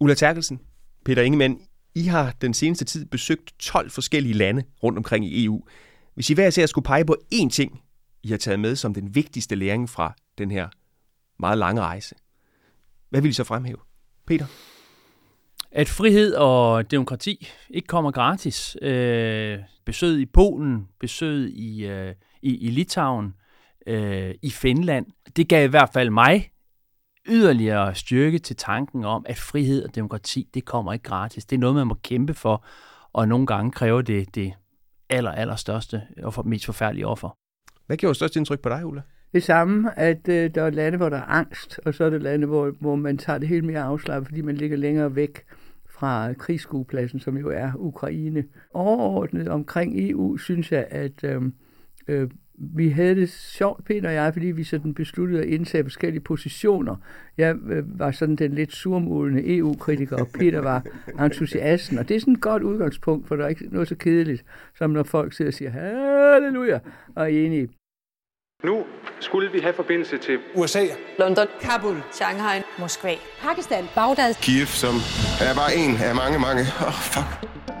Ulla Terkelsen, Peter Ingemann, I har den seneste tid besøgt 12 forskellige lande rundt omkring i EU. Hvis I hver især skulle pege på én ting, I har taget med som den vigtigste læring fra den her meget lange rejse, hvad vil I så fremhæve? Peter? At frihed og demokrati ikke kommer gratis. Øh, besøget i Polen, besøget i, øh, i, i Litauen, øh, i Finland, det gav i hvert fald mig yderligere styrke til tanken om, at frihed og demokrati, det kommer ikke gratis. Det er noget, man må kæmpe for, og nogle gange kræver det det aller, aller største og for, mest forfærdelige offer. Hvad gjorde størst indtryk på dig, Ulla? Det samme, at øh, der er lande, hvor der er angst, og så er det lande, hvor, hvor man tager det helt mere afslappet, fordi man ligger længere væk fra krigsskuepladsen, som jo er Ukraine. Overordnet omkring EU, synes jeg, at øh, øh, vi havde det sjovt, Peter og jeg, fordi vi sådan besluttede at indtage forskellige positioner. Jeg øh, var sådan den lidt surmålende EU-kritiker, og Peter var entusiasten. Og det er sådan et godt udgangspunkt, for der er ikke noget så kedeligt, som når folk sidder og siger, halleluja, og er enige. Nu skulle vi have forbindelse til USA. London, Kabul, Shanghai, Moskva, Pakistan, Bagdad, Kiev, som er bare en af mange, mange. Åh, oh, fuck.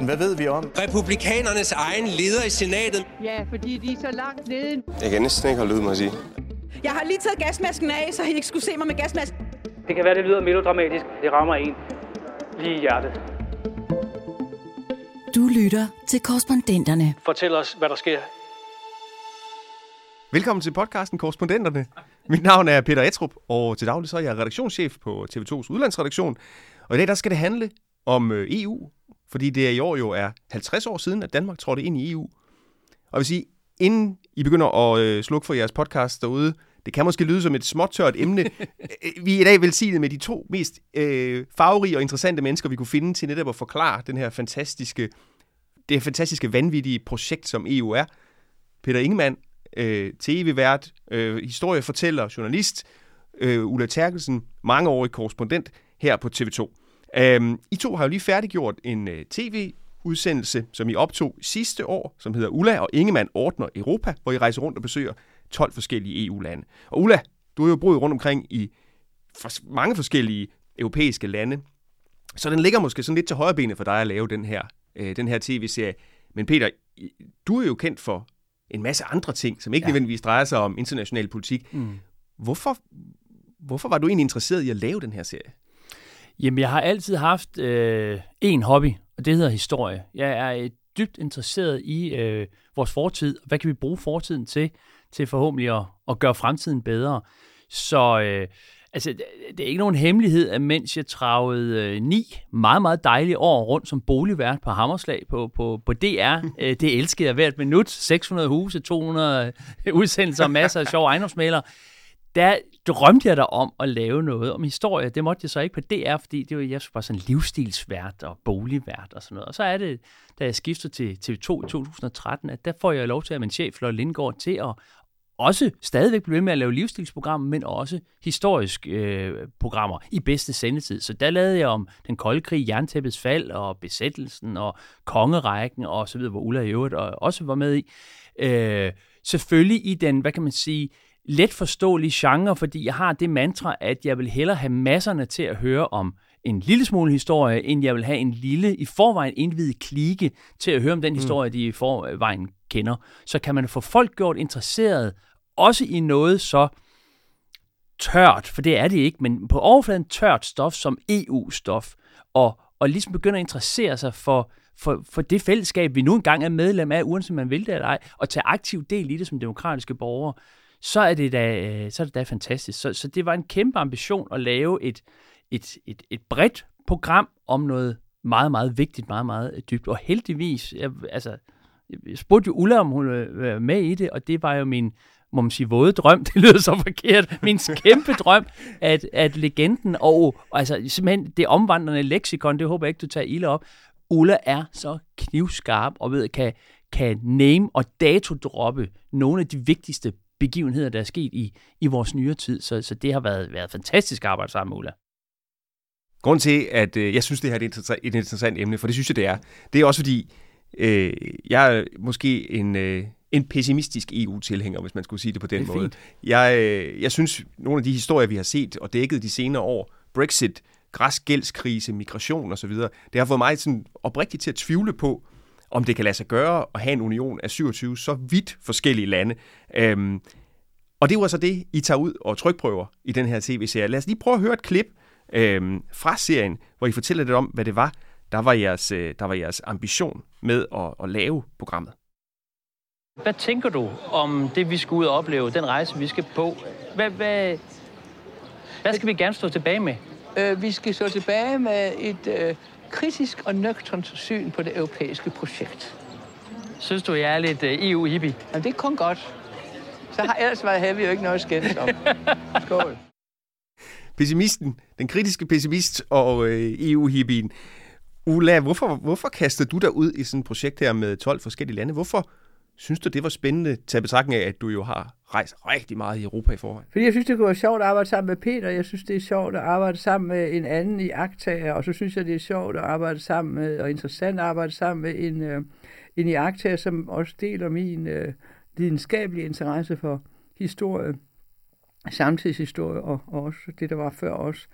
Hvad ved vi om? Republikanernes egen leder i senatet. Ja, fordi de er så langt nede. Jeg kan næsten ikke holde ud, må jeg sige. Jeg har lige taget gasmasken af, så I ikke skulle se mig med gasmasken. Det kan være, det lyder melodramatisk. Det rammer en lige i hjertet. Du lytter til korrespondenterne. Fortæl os, hvad der sker Velkommen til podcasten Korrespondenterne. Mit navn er Peter Etrup, og til daglig så er jeg redaktionschef på TV2's udlandsredaktion. Og i dag der skal det handle om EU, fordi det i år jo er 50 år siden, at Danmark trådte ind i EU. Og jeg vil sige, inden I begynder at øh, slukke for jeres podcast derude, det kan måske lyde som et småtørt emne. vi er i dag velsignet med de to mest øh, farverige og interessante mennesker, vi kunne finde til netop at forklare den her fantastiske, det her fantastiske, vanvittige projekt, som EU er. Peter Ingemann, øh, tv-vært, øh, historiefortæller, journalist, øh, Ulla Terkelsen, mangeårig korrespondent her på TV2. Um, øhm, I to har jo lige færdiggjort en øh, tv-udsendelse, som I optog sidste år, som hedder Ulla og Ingemann ordner Europa, hvor I rejser rundt og besøger 12 forskellige EU-lande. Og Ulla, du er jo boet rundt omkring i for mange forskellige europæiske lande, så den ligger måske sådan lidt til højre benet for dig at lave den her, øh, den her tv-serie. Men Peter, du er jo kendt for en masse andre ting, som ikke ja. nødvendigvis drejer sig om international politik. Mm. Hvorfor, hvorfor var du egentlig interesseret i at lave den her serie? Jamen, jeg har altid haft øh, en hobby, og det hedder historie. Jeg er øh, dybt interesseret i øh, vores fortid. Hvad kan vi bruge fortiden til, til forhåbentlig at, at gøre fremtiden bedre? Så øh, altså, det er ikke nogen hemmelighed, at mens jeg travede øh, ni meget, meget dejlige år rundt som boligvært på Hammerslag på, på, på DR, øh, det elskede jeg hvert minut. 600 huse, 200 udsendelser og masser af sjove ejendomsmalere der drømte jeg der om at lave noget om historie. Det måtte jeg så ikke på DR, fordi det var, jeg var sådan livsstilsvært og boligvært og sådan noget. Og så er det, da jeg skiftede til TV2 i 2013, at der får jeg lov til at min chef, Lotte Lindgaard, til at også stadigvæk blive ved med at lave livsstilsprogrammer, men også historiske øh, programmer i bedste sendetid. Så der lavede jeg om den kolde krig, jerntæppets fald og besættelsen og kongerækken og så videre, hvor Ulla i øvrigt også var med i. Øh, selvfølgelig i den, hvad kan man sige, let forståelig genre, fordi jeg har det mantra, at jeg vil hellere have masserne til at høre om en lille smule historie, end jeg vil have en lille, i forvejen indvidet klike til at høre om den mm. historie, de i forvejen kender. Så kan man få folk gjort interesseret, også i noget så tørt, for det er det ikke, men på overfladen tørt stof som EU-stof, og, og ligesom begynder at interessere sig for, for, for det fællesskab, vi nu engang er medlem af, uanset man vil det eller ej, og tage aktiv del i det som demokratiske borgere, så er det da, øh, så er det da fantastisk. Så, så det var en kæmpe ambition at lave et, et, et, et bredt program om noget meget, meget vigtigt, meget, meget øh, dybt. Og heldigvis, jeg, altså, jeg spurgte jo Ulla, om hun var med i det, og det var jo min, må man sige, våde drøm, det lyder så forkert, min kæmpe drøm, at, at legenden og altså simpelthen det omvandrende leksikon, det håber jeg ikke, du tager ilde op, Ulla er så knivskarp og ved, kan, kan name og datodroppe nogle af de vigtigste begivenheder, der er sket i, i vores nyere tid. Så, så det har været, været fantastisk arbejde sammen med Ulla. Grunden til, at øh, jeg synes, det her er et interessant, et interessant emne, for det synes jeg, det er, det er også fordi, øh, jeg er måske en, øh, en pessimistisk EU-tilhænger, hvis man skulle sige det på den det måde. Fint. Jeg, øh, jeg synes, nogle af de historier, vi har set og dækket de senere år, Brexit, græsk gældskrise, migration osv., det har fået mig sådan oprigtigt til at tvivle på, om det kan lade sig gøre at have en union af 27 så vidt forskellige lande. Øhm, og det var så det, I tager ud og trykprøver i den her tv-serie. Lad os lige prøve at høre et klip øhm, fra serien, hvor I fortæller lidt om, hvad det var, der var jeres, øh, der var jeres ambition med at, at lave programmet. Hvad tænker du om det, vi skal ud og opleve, den rejse, vi skal på? Hvad, hvad, hvad skal vi gerne stå tilbage med? Øh, vi skal stå tilbage med et øh, kritisk og nøgternt syn på det europæiske projekt. Synes du, jeg er lidt øh, EU-hippie? Jamen, det er kun godt. Så har ellers været havde vi jo ikke noget at skændes om. Skål. Pessimisten, den kritiske pessimist og øh, EU-hippien. Ulla, hvorfor, hvorfor kastede du dig ud i sådan et projekt her med 12 forskellige lande? Hvorfor synes du, det var spændende, til betragtning af, at du jo har rejst rigtig meget i Europa i forvejen? Fordi jeg synes, det kunne være sjovt at arbejde sammen med Peter. Jeg synes, det er sjovt at arbejde sammen med en anden i aktager. Og så synes jeg, det er sjovt at arbejde sammen med, og interessant at arbejde sammen med en, øh, en i aktager, som også deler min øh, videnskabelige interesse for historie, samtidshistorie og, og også det, der var før os.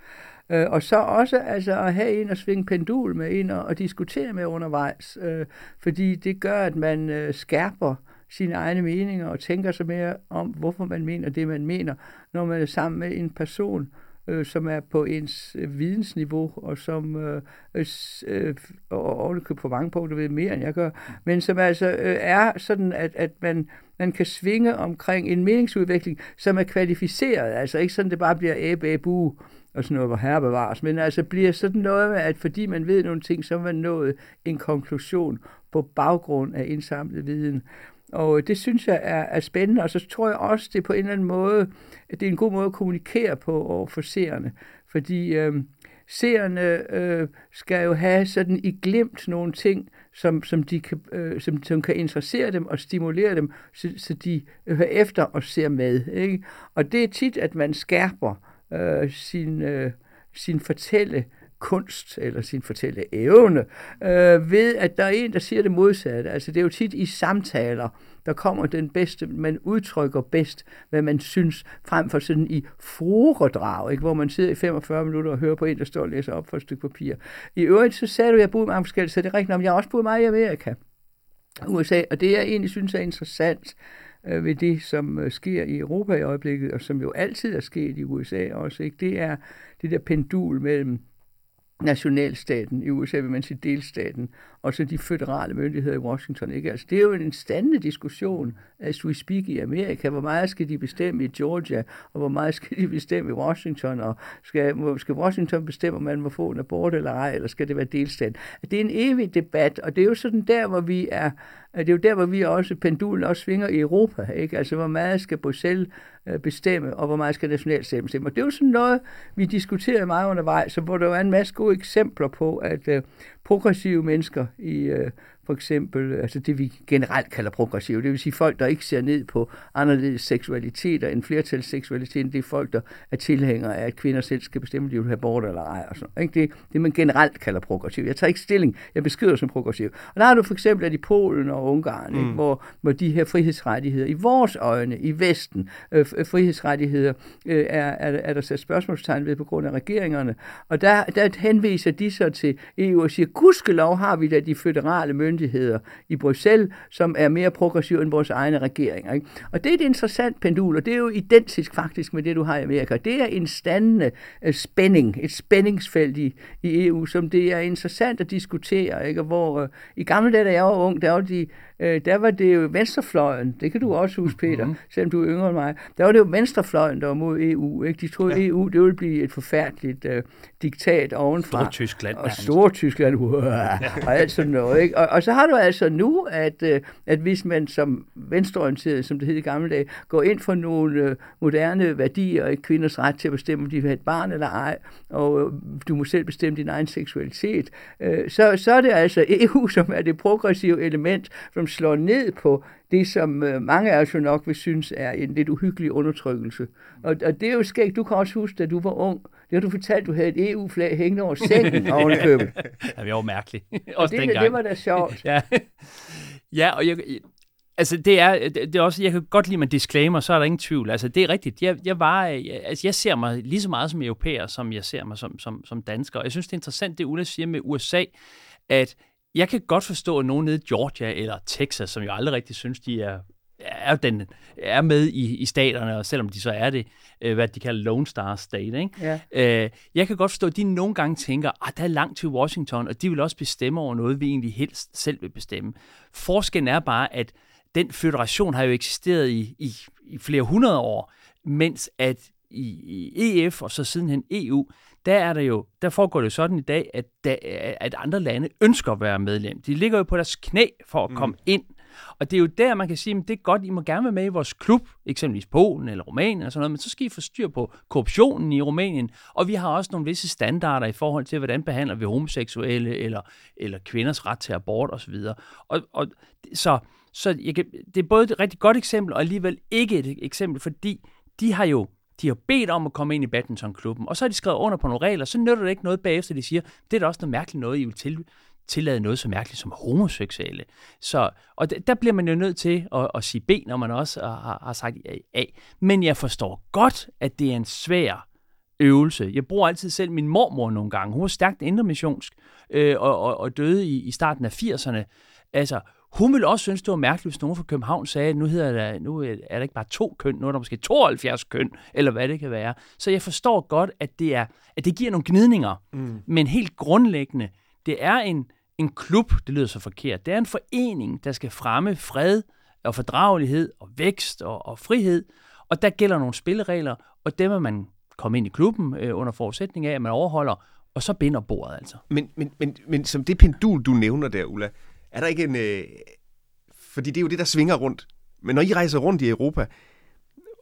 Øh, og så også altså, at have en at svinge pendul med ind og, og diskutere med undervejs, øh, fordi det gør, at man øh, skærper sine egne meninger og tænker sig mere om, hvorfor man mener det, man mener, når man er sammen med en person, øh, som er på ens øh, vidensniveau, og som øh, øh, og, og på mange punkter ved mere, end jeg gør, men som altså øh, er sådan, at, at man, man kan svinge omkring en meningsudvikling, som er kvalificeret, altså ikke sådan, det bare bliver æbe, æbe, og sådan noget, hvor herre bevares, men altså bliver sådan noget med, at fordi man ved nogle ting, så er man nået en konklusion på baggrund af indsamlet viden. Og øh, det synes jeg er, er spændende, og så tror jeg også, det er på en eller anden måde, at det er en god måde at kommunikere på over for seerne, fordi øh, seerne øh, skal jo have sådan i glemt nogle ting, som, som, de kan, øh, som, som kan interessere dem og stimulere dem, så, så de hører efter og ser med. Ikke? Og det er tit, at man skærper øh, sin, øh, sin fortælle kunst eller sin fortælle evne, øh, ved at der er en, der siger det modsatte. Altså det er jo tit i samtaler, der kommer den bedste, man udtrykker bedst, hvad man synes, frem for sådan i foredrag, ikke? hvor man sidder i 45 minutter og hører på en, der står og læser op for et stykke papir. I øvrigt, så sagde du, at jeg boede mange forskellige, så det er rigtigt om, jeg har også boet meget i Amerika, USA, og det jeg egentlig synes er interessant, øh, ved det, som øh, sker i Europa i øjeblikket, og som jo altid er sket i USA også, ikke? det er det der pendul mellem nationalstaten, i USA vil man sige delstaten, og så de føderale myndigheder i Washington. Ikke? Altså, det er jo en standende diskussion, as we speak i Amerika. Hvor meget skal de bestemme i Georgia, og hvor meget skal de bestemme i Washington, og skal, skal Washington bestemme, om man må få en abort eller ej, eller skal det være delstaten? Det er en evig debat, og det er jo sådan der, hvor vi er, det er jo der, hvor vi også, pendulen også svinger i Europa, ikke? Altså, hvor meget skal Bruxelles øh, bestemme, og hvor meget skal nationalstaten bestemme. Og det er jo sådan noget, vi diskuterer meget undervejs, så hvor der er en masse gode eksempler på, at øh, progressive mennesker i uh, for eksempel, altså det vi generelt kalder progressive, det vil sige folk, der ikke ser ned på anderledes seksualiteter end flertalsseksualiteten, det er folk, der er tilhængere af, at kvinder selv skal bestemme, om de vil have bort eller ej. Og sådan. Ikke? Det, det man generelt kalder progressiv. Jeg tager ikke stilling, jeg beskriver som progressiv. Og der har du for eksempel, at i Polen og Ungarn, mm. ikke? Hvor, hvor de her frihedsrettigheder, i vores øjne, i Vesten, øh, frihedsrettigheder, øh, er, er, er der sat spørgsmålstegn ved på grund af regeringerne. Og der, der henviser de så til EU og siger, gudskelov har vi da de føderale myndigheder, myndigheder i Bruxelles, som er mere progressive end vores egne regeringer. Ikke? Og det er et interessant pendul, og det er jo identisk faktisk med det, du har i Amerika. Det er en standende uh, spænding, et spændingsfelt i, i EU, som det er interessant at diskutere. Ikke? Hvor uh, i gamle dage, da jeg var ung, der var de øh, der var det jo venstrefløjen, det kan du også huske, Peter, mm-hmm. selvom du er yngre end mig, der var det jo venstrefløjen, der var mod EU. Ikke? De troede, ja. EU det ville blive et forfærdeligt øh, diktat ovenfra. Stor Tyskland. Og stor Tyskland, uh, og alt sådan noget. Ikke? Og, og så har du altså nu, at, øh, at hvis man som venstreorienteret, som det hed i gamle dage, går ind for nogle øh, moderne værdier og kvinders ret til at bestemme, om de vil have et barn eller ej, og øh, du må selv bestemme din egen seksualitet, øh, så, så er det altså EU, som er det progressive element, som slår ned på det, som øh, mange af os jo nok vil synes er en lidt uhyggelig undertrykkelse. Og, og det er jo skægt. Du kan også huske, da du var ung, det har du fortalt, du havde et EU-flag hængende over sengen oven i købet. ja, det var mærkeligt. Også det, dengang. det var da sjovt. ja. ja, og jeg, Altså, det er, det er også, jeg kan godt lide med disclaimer, så er der ingen tvivl. Altså, det er rigtigt. Jeg, jeg, var, jeg, altså, jeg ser mig lige så meget som europæer, som jeg ser mig som, som, som dansker. Jeg synes, det er interessant, det Ulla siger med USA, at jeg kan godt forstå, at nogen nede i Georgia eller Texas, som jeg aldrig rigtig synes, de er er, den, er med i, i staterne, og selvom de så er det, øh, hvad de kalder Lone Star State. Ikke? Ja. Øh, jeg kan godt forstå, at de nogle gange tænker, at ah, der er langt til Washington, og de vil også bestemme over noget, vi egentlig helst selv vil bestemme. Forskellen er bare, at den federation har jo eksisteret i, i, i flere hundrede år, mens at i, i EF og så sidenhen EU, der er der jo, der foregår det sådan i dag, at, der, at andre lande ønsker at være medlem. De ligger jo på deres knæ for at mm. komme ind. Og det er jo der, man kan sige, at det er godt, I må gerne være med i vores klub, eksempelvis Polen eller Rumænien og sådan noget, men så skal I få styr på korruptionen i Rumænien. Og vi har også nogle visse standarder i forhold til, hvordan behandler vi homoseksuelle eller, eller kvinders ret til abort osv. Og, og så, så jeg kan, det er både et rigtig godt eksempel, og alligevel ikke et eksempel, fordi de har jo de har bedt om at komme ind i badmintonklubben, og så har de skrevet under på nogle regler, så nytter det ikke noget bagefter, de siger, det er da også noget mærkeligt noget, I vil til, tillade noget så mærkeligt som homoseksuelle. Så, og der bliver man jo nødt til at, at sige B, når man også har, har sagt A. Men jeg forstår godt, at det er en svær øvelse. Jeg bruger altid selv min mormor nogle gange. Hun var stærkt indremissionsk øh, og, og, og døde i, i starten af 80'erne. Altså, hun ville også synes, det var mærkeligt, hvis nogen fra København sagde, at nu, hedder der, nu er der ikke bare to køn, nu er der måske 72 køn, eller hvad det kan være. Så jeg forstår godt, at det, er, at det giver nogle gnidninger. Mm. Men helt grundlæggende, det er en, en klub, det lyder så forkert, det er en forening, der skal fremme fred og fordragelighed og vækst og, og frihed. Og der gælder nogle spilleregler, og dem er man komme ind i klubben øh, under forudsætning af, at man overholder, og så binder bordet altså. Men, men, men, men som det pendul, du nævner der, Ulla, er der ikke en... Øh, fordi det er jo det, der svinger rundt. Men når I rejser rundt i Europa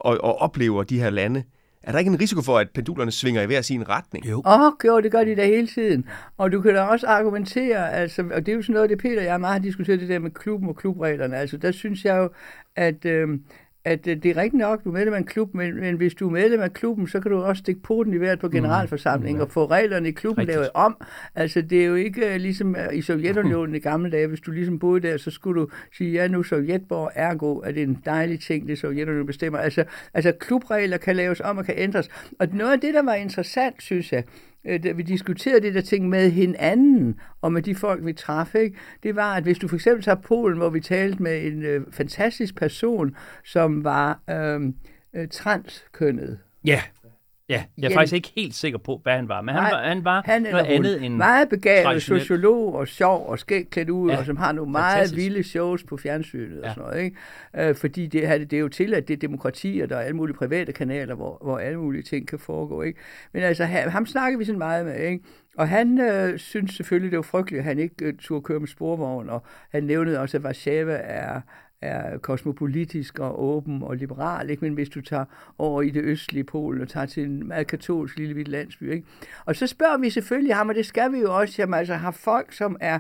og, og oplever de her lande, er der ikke en risiko for, at pendulerne svinger i hver sin retning? Jo. Åh, oh, jo, det gør de da hele tiden. Og du kan da også argumentere, altså, og det er jo sådan noget, det Peter og jeg meget har diskuteret det der med klubben og klubreglerne. Altså, der synes jeg jo, at, øh, at øh, det er rigtigt nok, du er medlem af en klub, men, men hvis du er medlem af klubben, så kan du også stikke poten i hvert på mm. generalforsamlingen mm. og få reglerne i klubben rigtigt. lavet om. Altså, det er jo ikke uh, ligesom uh, i Sovjetunionen i gamle dage, hvis du ligesom boede der, så skulle du sige, ja, nu Sovjetborg, ergo er det en dejlig ting, det Sovjetunionen bestemmer. Altså, altså, klubregler kan laves om og kan ændres. Og noget af det, der var interessant, synes jeg, øh, Øh, da vi diskuterede det der ting med hinanden, og med de folk, vi traf, ikke? det var, at hvis du for eksempel tager Polen, hvor vi talte med en øh, fantastisk person, som var øhm, øh, transkønnet. Ja. Ja, jeg er Igen. faktisk ikke helt sikker på, hvad han var, men han, var, han var han noget andet end Meget begavet sociolog og sjov og skægt klædt ud, ja, og som har nogle meget fantastisk. vilde shows på fjernsynet ja. og sådan noget. Ikke? Øh, fordi det, det er jo til, at det er demokrati, og der er alle mulige private kanaler, hvor, hvor alle mulige ting kan foregå. Ikke? Men altså, ham snakker vi sådan meget med, ikke? Og han øh, synes selvfølgelig, det var frygteligt, at han ikke øh, turde køre med sporvogn, og han nævnede også, at Warszawa er, er kosmopolitisk og åben og liberal, ikke? men hvis du tager over i det østlige Polen og tager til en meget katolsk lille vidt landsby. Ikke? Og så spørger vi selvfølgelig ham, og det skal vi jo også, jamen, altså har folk, som er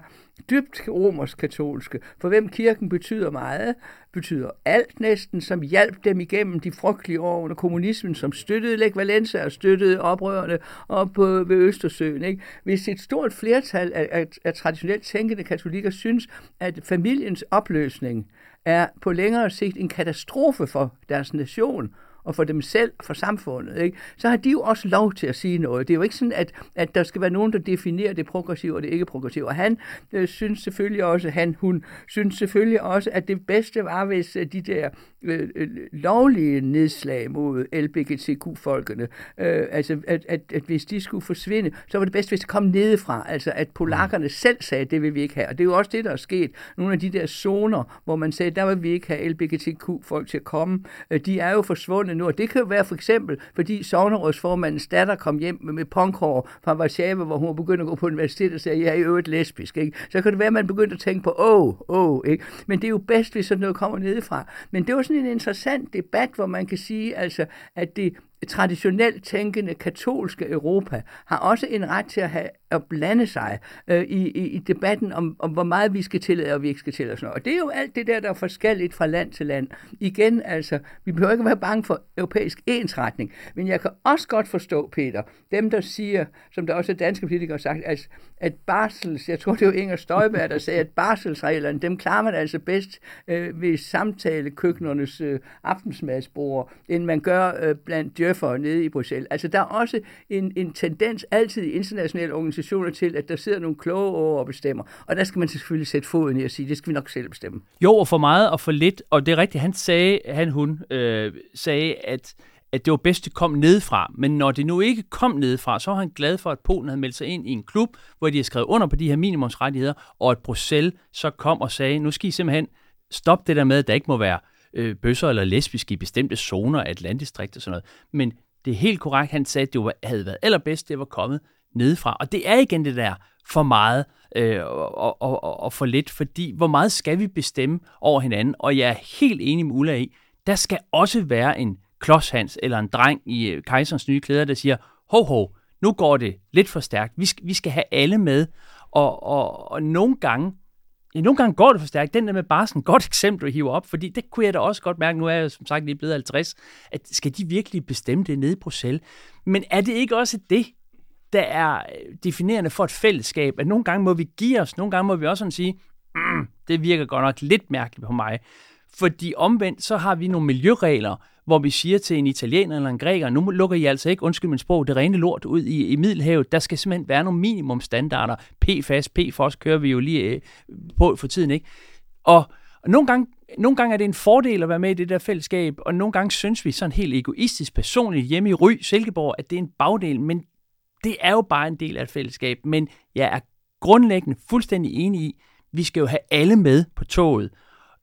dybt romersk-katolske, for hvem kirken betyder meget, betyder alt næsten, som hjalp dem igennem de frygtelige år under kommunismen, som støttede Lech Valenza og støttede oprørerne op på, ved Østersøen. Ikke? Hvis et stort flertal af, af, af traditionelt tænkende katolikker synes, at familiens opløsning er på længere sigt en katastrofe for deres nation, og for dem selv, og for samfundet, ikke? så har de jo også lov til at sige noget. Det er jo ikke sådan, at, at der skal være nogen, der definerer det progressive og det ikke progressive. Og han øh, synes selvfølgelig også, han, hun synes selvfølgelig også, at det bedste var, hvis øh, de der øh, øh, lovlige nedslag mod LBGTQ-folkene, øh, altså at, at, at hvis de skulle forsvinde, så var det bedst, hvis det kom nedefra, altså at polakkerne selv sagde, det vil vi ikke have. Og det er jo også det, der er sket. Nogle af de der zoner, hvor man sagde, der vil vi ikke have LBGTQ-folk til at komme, øh, de er jo forsvundet nu. Og det kan jo være for eksempel, fordi sovnerådsformandens datter kom hjem med punkhår fra Warszawa, hvor hun begyndte at gå på universitetet og sagde, jeg er i øvrigt lesbisk. Ikke? Så kan det være, at man begyndte at tænke på, åh, åh, ikke? Men det er jo bedst, hvis sådan noget kommer nedefra. Men det var sådan en interessant debat, hvor man kan sige, altså, at det traditionelt tænkende katolske Europa har også en ret til at, have, at blande sig øh, i, i, i debatten om, om, hvor meget vi skal tillade og vi ikke skal tillade. Sådan noget. Og det er jo alt det der, der er forskelligt fra land til land. Igen, altså, vi behøver ikke være bange for europæisk ensretning, men jeg kan også godt forstå, Peter, dem der siger, som der også er danske politikere har sagt, altså, at barsels, jeg tror det var Inger Støjberg, der sagde, at barselsreglerne, dem klarer man altså bedst øh, ved samtalekøkkenernes øh, aftensmadsbord, end man gør øh, blandt for nede i Bruxelles. Altså der er også en, en tendens altid i internationale organisationer til, at der sidder nogle kloge over og bestemmer. Og der skal man selvfølgelig sætte foden i og sige, det skal vi nok selv bestemme. Jo, og for meget og for lidt, og det er rigtigt, han sagde, han hun øh, sagde, at at det var bedst, det kom nedefra. Men når det nu ikke kom nedefra, så var han glad for, at Polen havde meldt sig ind i en klub, hvor de havde skrevet under på de her minimumsrettigheder, og at Bruxelles så kom og sagde, nu skal I simpelthen stoppe det der med, at der ikke må være øh, bøsser eller lesbiske i bestemte zoner af et landdistrikt og sådan noget. Men det er helt korrekt, han sagde, at det var, havde været allerbedst, det var kommet nedefra. Og det er igen det der for meget øh, og, og, og, og for lidt, fordi hvor meget skal vi bestemme over hinanden? Og jeg er helt enig med Ulla i, der skal også være en klodshans eller en dreng i øh, kejserens nye klæder, der siger, hov, hov, nu går det lidt for stærkt. Vi skal, vi skal have alle med. Og, og, og nogle gange, ja, nogle gange går det for stærkt. Den der med barsen, godt eksempel, at hive op, fordi det kunne jeg da også godt mærke, nu er jeg som sagt lige blevet 50, at skal de virkelig bestemme det nede i Bruxelles? Men er det ikke også det, der er øh, definerende for et fællesskab, at nogle gange må vi give os, nogle gange må vi også sådan sige, mm, det virker godt nok lidt mærkeligt på mig. Fordi omvendt, så har vi nogle miljøregler, hvor vi siger til en italiener eller en græker, nu lukker I altså ikke, undskyld min sprog, det rene lort ud i, i Middelhavet. Der skal simpelthen være nogle minimumstandarder. PFAS, PFOS kører vi jo lige øh, på for tiden, ikke? Og, nogle gange nogle gange er det en fordel at være med i det der fællesskab, og nogle gange synes vi sådan helt egoistisk, personligt hjemme i Ry, Silkeborg, at det er en bagdel, men det er jo bare en del af et fællesskab. Men jeg er grundlæggende fuldstændig enig i, vi skal jo have alle med på toget.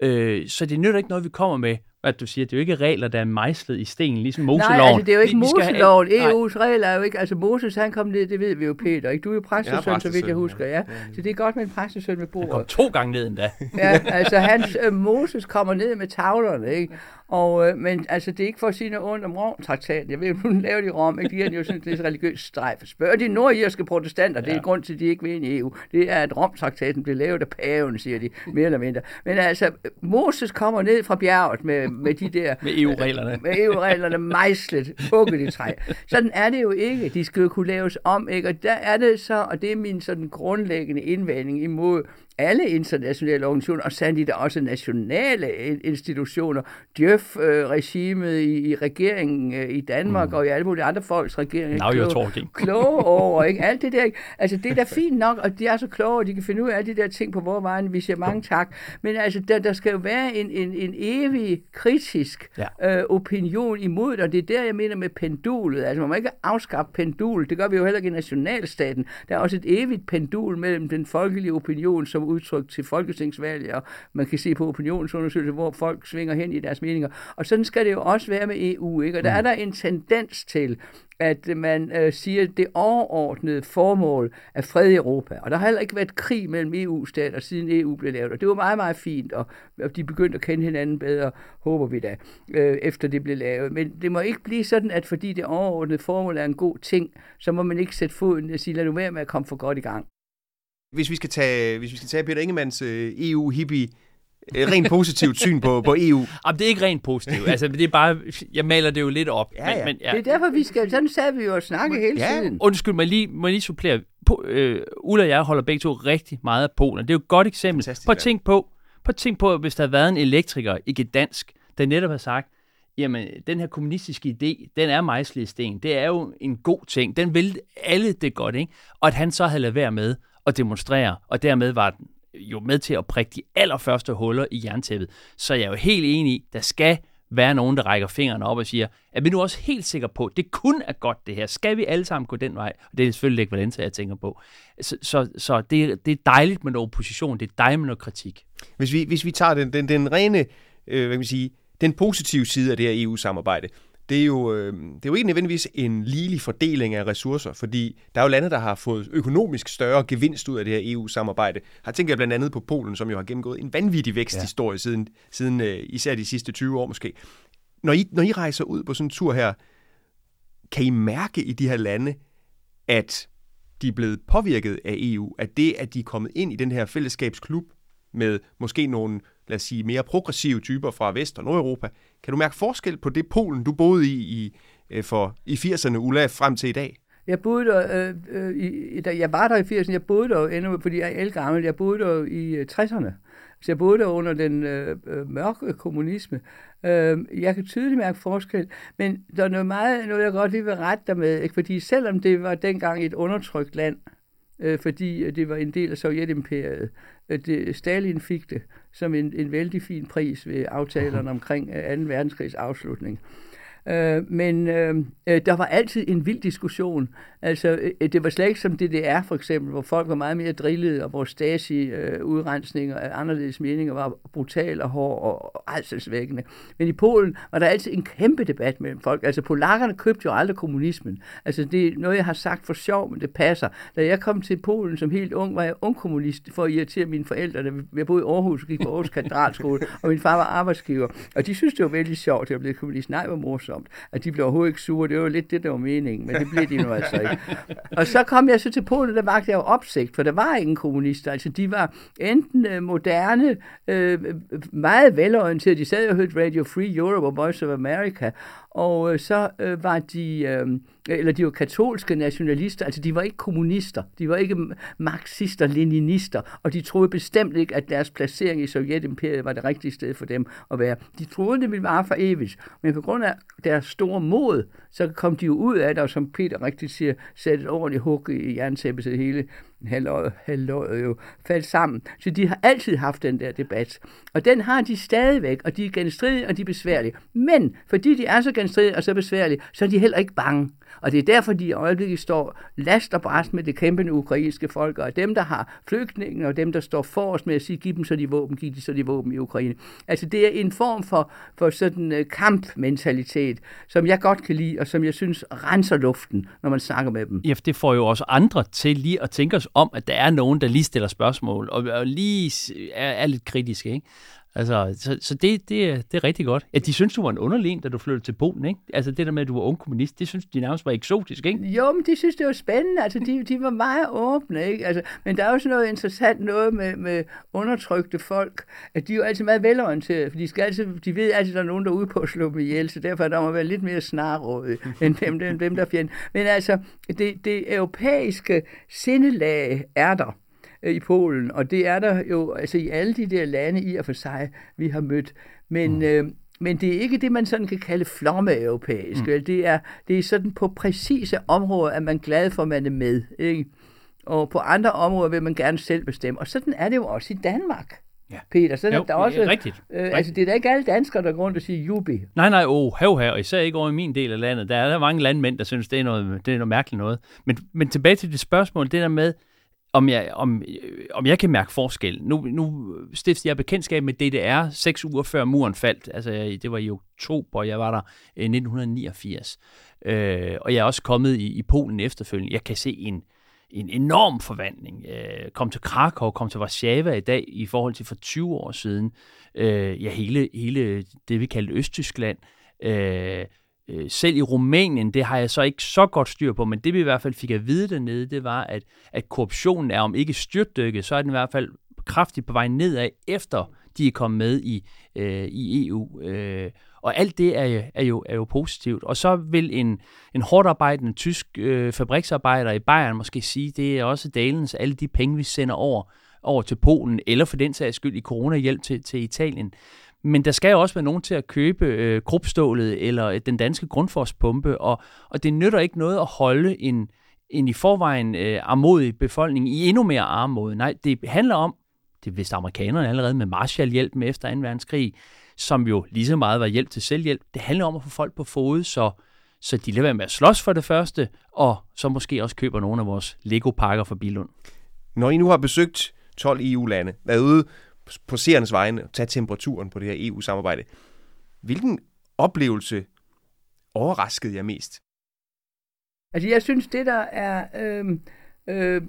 Øh, så det nytter ikke noget, vi kommer med hvad du siger, det er jo ikke regler, der er mejslet i sten, ligesom Moseloven. Nej, altså det er jo ikke Moseloven. EU's regler er jo ikke, altså Moses han kom ned, det ved vi jo Peter, ikke? Du er jo præstesøn, så vidt jeg husker, ja. Så det er godt med en præstesøn med bordet. Han kom to gange ned endda. ja, altså hans, øh, Moses kommer ned med tavlerne, ikke? Og, øh, men altså, det er ikke for at sige noget ondt om Rom-traktaten. Jeg ved, hun laver det i Rom, ikke? De har jo sådan et religiøst strejf. Spørg de nordirske protestanter, det er ja. grund til, at de ikke vil ind i EU. Det er, at Rom-traktaten blev lavet af paven, siger de, mere eller mindre. Men altså, Moses kommer ned fra bjerget med, med de der... med EU-reglerne. Med EU-reglerne mejslet, hugget i træ. Sådan er det jo ikke. De skal jo kunne laves om, ikke? Og der er det så, og det er min sådan grundlæggende indvending imod alle internationale organisationer, og sandelig der også nationale institutioner, Djøf-regimet i, i regeringen øh, i Danmark mm. og i alle mulige andre folks regeringer. Now you're talking. Kloge over, ikke? Alt det der, ikke? Altså, det er da fint nok, og de er så kloge, og de kan finde ud af alle de der ting på vores vejen. Vi siger mange tak. Men altså, der, der skal jo være en, en, en evig kritisk ja. øh, opinion imod det, og det er der, jeg mener med pendulet. Altså, man må ikke afskaffe pendul. Det gør vi jo heller ikke i nationalstaten. Der er også et evigt pendul mellem den folkelige opinion, som udtryk til folketingsvalg, og man kan se på opinionsundersøgelser, hvor folk svinger hen i deres meninger. Og sådan skal det jo også være med EU, ikke? Og der er mm. der en tendens til, at man øh, siger, at det overordnede formål er fred i Europa. Og der har heller ikke været krig mellem EU-stater, siden EU blev lavet. Og det var meget, meget fint, og, og de begyndte at kende hinanden bedre, håber vi da, øh, efter det blev lavet. Men det må ikke blive sådan, at fordi det overordnede formål er en god ting, så må man ikke sætte foden og sige, lad nu være med at komme for godt i gang. Hvis vi skal tage, hvis vi skal tage Peter Ingemanns øh, EU-hippie rent positivt syn på, på EU. Jamen, det er ikke rent positivt. Altså, det er bare, jeg maler det jo lidt op. Ja, ja. Men, men, ja. Det er derfor, vi skal, sådan sagde vi jo at snakke hele ja. tiden. Undskyld, jeg lige, må jeg lige supplere. Po, øh, Ulla og jeg holder begge to rigtig meget af Polen. Det er jo et godt eksempel. Prøv at tænke på, prøv at tænke på, hvis der havde været en elektriker i Gdansk, der netop har sagt, jamen, den her kommunistiske idé, den er mejslet i sten. Det er jo en god ting. Den vil alle det godt, ikke? Og at han så havde lavet være med og demonstrere, og dermed var den jo med til at prikke de allerførste huller i jerntæppet. Så jeg er jo helt enig i, der skal være nogen, der rækker fingrene op og siger, er vi nu også helt sikre på, at det kun er godt det her? Skal vi alle sammen gå den vej? Og det er selvfølgelig ikke Valencia, jeg tænker på. Så, så, så det, det er dejligt med noget opposition, det er dejligt med noget kritik. Hvis vi, hvis vi tager den, den, den rene, øh, hvad kan man sige, den positive side af det her EU-samarbejde, det er, jo, øh, det er jo ikke nødvendigvis en ligelig fordeling af ressourcer, fordi der er jo lande, der har fået økonomisk større gevinst ud af det her EU-samarbejde. Har tænkt jeg blandt andet på Polen, som jo har gennemgået en vanvittig væksthistorie ja. siden, siden øh, især de sidste 20 år måske. Når I, når I rejser ud på sådan en tur her, kan I mærke i de her lande, at de er blevet påvirket af EU, at det, at de er kommet ind i den her fællesskabsklub med måske nogle, lad os sige, mere progressive typer fra Vest- og Nordeuropa, kan du mærke forskel på det Polen, du boede i, i, øh, for, i 80'erne, Ulla, frem til i dag? Jeg boede der, øh, øh, i, da jeg var der i 80'erne, jeg boede der endnu, fordi jeg er gammel, jeg boede der i øh, 60'erne. Så jeg boede der under den øh, øh, mørke kommunisme. Øh, jeg kan tydeligt mærke forskel, men der er noget meget, noget jeg godt lige vil rette dig med, ikke? fordi selvom det var dengang et undertrykt land, øh, fordi det var en del af Sovjetimperiet, øh, det, Stalin fik det som en, en vældig fin pris ved aftalerne omkring 2. verdenskrigs afslutning. Øh, men øh, øh, der var altid en vild diskussion. Altså, øh, det var slet ikke som DDR for eksempel, hvor folk var meget mere drillede, og hvor Stasi-udrensninger øh, af anderledes meninger var brutal og hård og alselsvækkende. Men i Polen var der altid en kæmpe debat mellem folk. Altså, polakkerne købte jo aldrig kommunismen. Altså, det er noget, jeg har sagt for sjov, men det passer. Da jeg kom til Polen som helt ung, var jeg ung kommunist for at irritere mine forældre. Jeg boede i Aarhus og gik på Aarhus Katedralskole, og min far var arbejdsgiver. Og de synes, det var vældig sjovt, at jeg blev kommunist. Nej, hvor morsomt voldsomt. at de blev overhovedet ikke sure. Det var lidt det, der var meningen, men det blev de nu altså ikke. Og så kom jeg så til Polen, der var jeg jo opsigt, for der var ingen kommunister. Altså, de var enten øh, moderne, øh, meget velorienterede. De sad og hørte Radio Free Europe og Voice of America, og øh, så øh, var de, øh, eller de var katolske nationalister, altså de var ikke kommunister, de var ikke marxister, leninister, og de troede bestemt ikke, at deres placering i Sovjetimperiet var det rigtige sted for dem at være. De troede, det ville vare for evigt, men på grund af deres store mod, så kom de jo ud af det, og som Peter rigtigt siger, satte et ordentligt hug i jernsæppet hele halvåret, halvøjet jo faldt sammen. Så de har altid haft den der debat. Og den har de stadigvæk, og de er genstridige, og de er besværlige. Men fordi de er så genstridige og så besværlige, så er de heller ikke bange. Og det er derfor, de i øjeblikket står last og bræst med det kæmpende ukrainske folk, og dem, der har flygtninge, og dem, der står forrest med at sige, giv dem så de våben, giv de så de våben i Ukraine. Altså det er en form for, for sådan uh, kampmentalitet, som jeg godt kan lide, og som jeg synes renser luften, når man snakker med dem. Ja, det får jo også andre til lige at tænke os om, at der er nogen, der lige stiller spørgsmål, og, og lige er, er lidt kritiske. Ikke? Altså, så, så det, det, det er rigtig godt. Ja, de synes, du var en underlig da du flyttede til Polen, ikke? Altså det der med, at du var ung kommunist, det synes de nærmest var eksotisk, ikke? Jo, men de synes, det var spændende. Altså, de, de var meget åbne, ikke? Altså, men der er også noget interessant noget med, med undertrykte folk, at de er jo altid meget velorienterede, for de, skal altid, de ved altid, at der er nogen, der er ude på at slå dem ihjel, så derfor er der må være lidt mere snarråd end dem, dem, dem der fjern. Men altså, det, det europæiske sindelag er der i Polen, og det er der jo altså i alle de der lande i og for sig, vi har mødt. Men, mm. øh, men det er ikke det, man sådan kan kalde flomme-europæisk. Mm. Det, er, det er sådan på præcise områder, at man er glad for, at man er med. Ikke? Og på andre områder vil man gerne selv bestemme. Og sådan er det jo også i Danmark. Ja. Peter, så er jo, der også, rigtigt. Øh, altså, det er da ikke alle danskere, der går rundt og siger jubi. Nej, nej, oh, hav her, og især ikke over i min del af landet. Der er der mange landmænd, der synes, det er noget, det er noget mærkeligt noget. Men, men tilbage til det spørgsmål, det der med, om jeg, om, øh, om jeg kan mærke forskel. Nu, nu stiftede jeg bekendtskab med DDR seks uger før muren faldt. Altså, det var i oktober, jeg var der øh, i 1989. Øh, og jeg er også kommet i, i Polen efterfølgende. Jeg kan se en, en enorm forvandling. Øh, kom til Krakow, kom til Warszawa i dag i forhold til for 20 år siden. Øh, ja, hele, hele det, vi kaldte Østtyskland. Øh, Øh, selv i Rumænien, det har jeg så ikke så godt styr på, men det vi i hvert fald fik at vide dernede, det var, at, at korruptionen er om ikke styrtdykket, så er den i hvert fald kraftigt på vej nedad, efter de er kommet med i, øh, i EU. Øh, og alt det er, er, jo, er jo positivt. Og så vil en, en hårdt arbejdende tysk øh, fabriksarbejder i Bayern måske sige, det er også dalens alle de penge, vi sender over, over til Polen, eller for den sags skyld i coronahjælp til, til Italien men der skal jo også være nogen til at købe øh, krupstålet eller øh, den danske grundforspumpe, og, og det nytter ikke noget at holde en, en i forvejen øh, armodig befolkning i endnu mere armod. Nej, det handler om, det vidste amerikanerne allerede med Marshallhjælpen efter 2. verdenskrig, som jo lige så meget var hjælp til selvhjælp. Det handler om at få folk på fod, så, så de lader være med at slås for det første, og så måske også køber nogle af vores Lego-pakker fra Bilund. Når I nu har besøgt 12 EU-lande, været ude på seernes vegne og tage temperaturen på det her EU-samarbejde, hvilken oplevelse overraskede jer mest? Altså jeg synes, det der er... Øh, øh,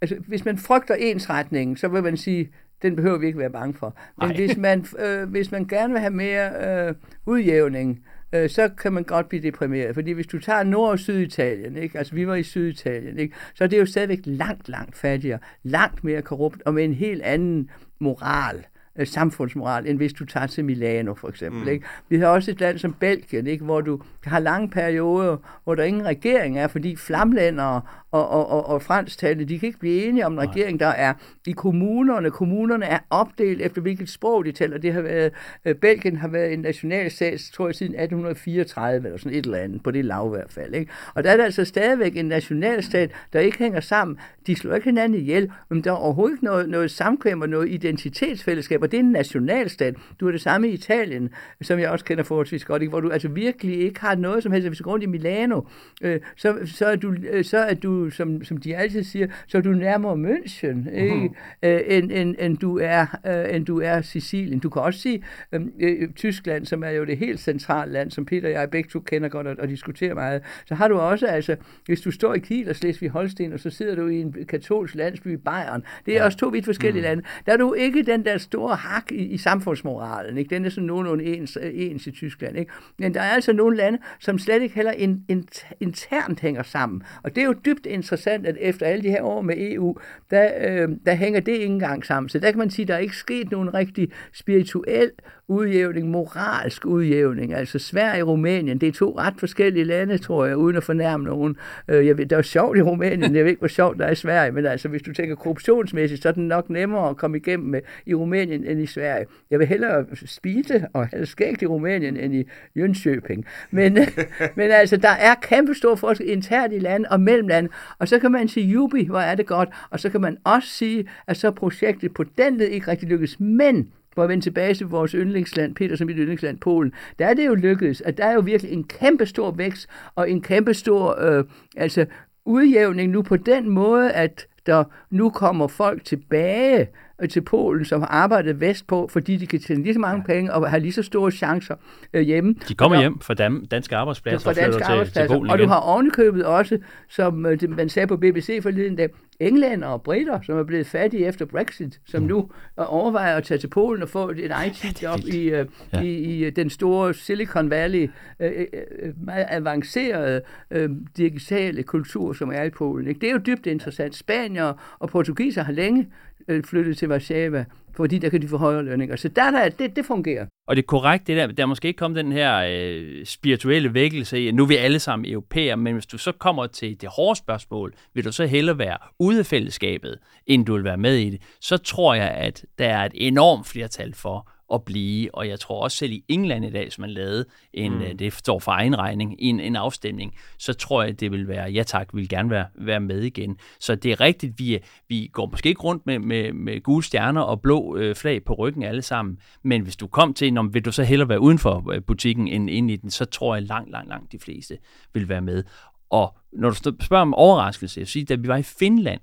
altså, hvis man frygter ensretningen, så vil man sige, den behøver vi ikke være bange for. Men hvis man, øh, hvis man gerne vil have mere øh, udjævning, øh, så kan man godt blive deprimeret. Fordi hvis du tager Nord- og Syditalien, ikke? altså vi var i Syditalien, ikke? så er det jo stadigvæk langt, langt fattigere, langt mere korrupt, og med en helt anden moral øh, samfundsmoral, end hvis du tager til Milano for eksempel. Mm. Ikke? Vi har også et land som Belgien, ikke? hvor du har lange perioder, hvor der ingen regering er, fordi flamlændere og, og, og, og fransktalende, de kan ikke blive enige om en regering, der er i kommunerne. Kommunerne er opdelt efter hvilket sprog de taler. Det har været, øh, Belgien har været en nationalstat, tror jeg, siden 1834, eller sådan et eller andet, på det lav i hvert fald. Ikke? Og der er der altså stadigvæk en nationalstat, der ikke hænger sammen. De slår ikke hinanden ihjel, men der er overhovedet ikke noget, noget samkvem og noget identitetsfællesskab, og det er en nationalstat. Du er det samme i Italien, som jeg også kender forholdsvis godt, ikke? hvor du altså virkelig ikke har noget som helst. Hvis du går rundt i Milano, øh, så, så, er du, øh, så er du som, som de altid siger, så er du nærmere München, ikke? Mm-hmm. Øh, end, end, end, du er, øh, end du er Sicilien. Du kan også sige øhm, øh, Tyskland, som er jo det helt centrale land, som Peter og jeg begge to kender godt og, og diskuterer meget. Så har du også, altså, hvis du står i Kiel og Slesvig Holsten, og så sidder du i en katolsk landsby i Bayern, det er ja. også to vidt forskellige mm. lande. Der er du ikke den der store hak i, i samfundsmoralen, ikke? Den er sådan nogenlunde ens, ens i Tyskland, ikke? Men der er altså nogle lande, som slet ikke heller in, in, internt hænger sammen. Og det er jo dybt interessant, at efter alle de her år med EU, der, øh, der hænger det ikke engang sammen. Så der kan man sige, at der er ikke sket nogen rigtig spirituel udjævning, moralsk udjævning. Altså Sverige og Rumænien, det er to ret forskellige lande, tror jeg, uden at fornærme nogen. Øh, jeg ved, det er sjovt i Rumænien, jeg ved ikke, hvor sjovt der er i Sverige, men altså, hvis du tænker korruptionsmæssigt, så er det nok nemmere at komme igennem med i Rumænien end i Sverige. Jeg vil hellere spise og have skægt i Rumænien end i Jönköping. Men, men altså, der er kæmpe stor forskel internt i landet og mellem land. og så kan man sige, jubi, hvor er det godt, og så kan man også sige, at så projektet på den led ikke rigtig lykkes, men for at vende tilbage til vores yndlingsland, Peter som mit yndlingsland, Polen, der er det jo lykkedes, at der er jo virkelig en kæmpe stor vækst og en kæmpe stor øh, altså, udjævning nu på den måde, at der nu kommer folk tilbage til Polen, som har arbejdet vestpå, fordi de kan tjene lige så mange ja. penge og have lige så store chancer øh, hjemme. De kommer der, hjem fra dam, danske arbejdspladser fra danske og arbejdspladser. Til, til Polen Og igen. du har ovenikøbet også, som øh, man sagde på BBC forleden dag, englænder og britter, som er blevet fattige efter Brexit, som mm. nu overvejer at tage til Polen og få et IT-job ja, i, uh, ja. i, i den store Silicon Valley, uh, uh, meget avancerede uh, digitale kultur, som er i Polen. Ikke? Det er jo dybt interessant. Spanier og portugiser har længe uh, flyttet til Warszawa, fordi der kan de få højere lønninger. Så der, der, det, det fungerer. Og det er korrekt, det der, der er måske ikke kommet den her øh, spirituelle vækkelse i, nu er vi alle sammen europæer, men hvis du så kommer til det hårde spørgsmål, vil du så hellere være ude af fællesskabet, end du vil være med i det, så tror jeg, at der er et enormt flertal for at blive. Og jeg tror også selv i England i dag, som man lavede en, mm. Øh, det står for egen regning, en, en afstemning, så tror jeg, det vil være, ja tak, vi vil gerne være, være med igen. Så det er rigtigt, vi, vi går måske ikke rundt med, med, med gule stjerner og blå øh, flag på ryggen alle sammen, men hvis du kom til, når, vil du så hellere være uden for øh, butikken end inde i den, så tror jeg langt, langt, langt de fleste vil være med. Og når du spørger om overraskelse, jeg siger, da vi var i Finland,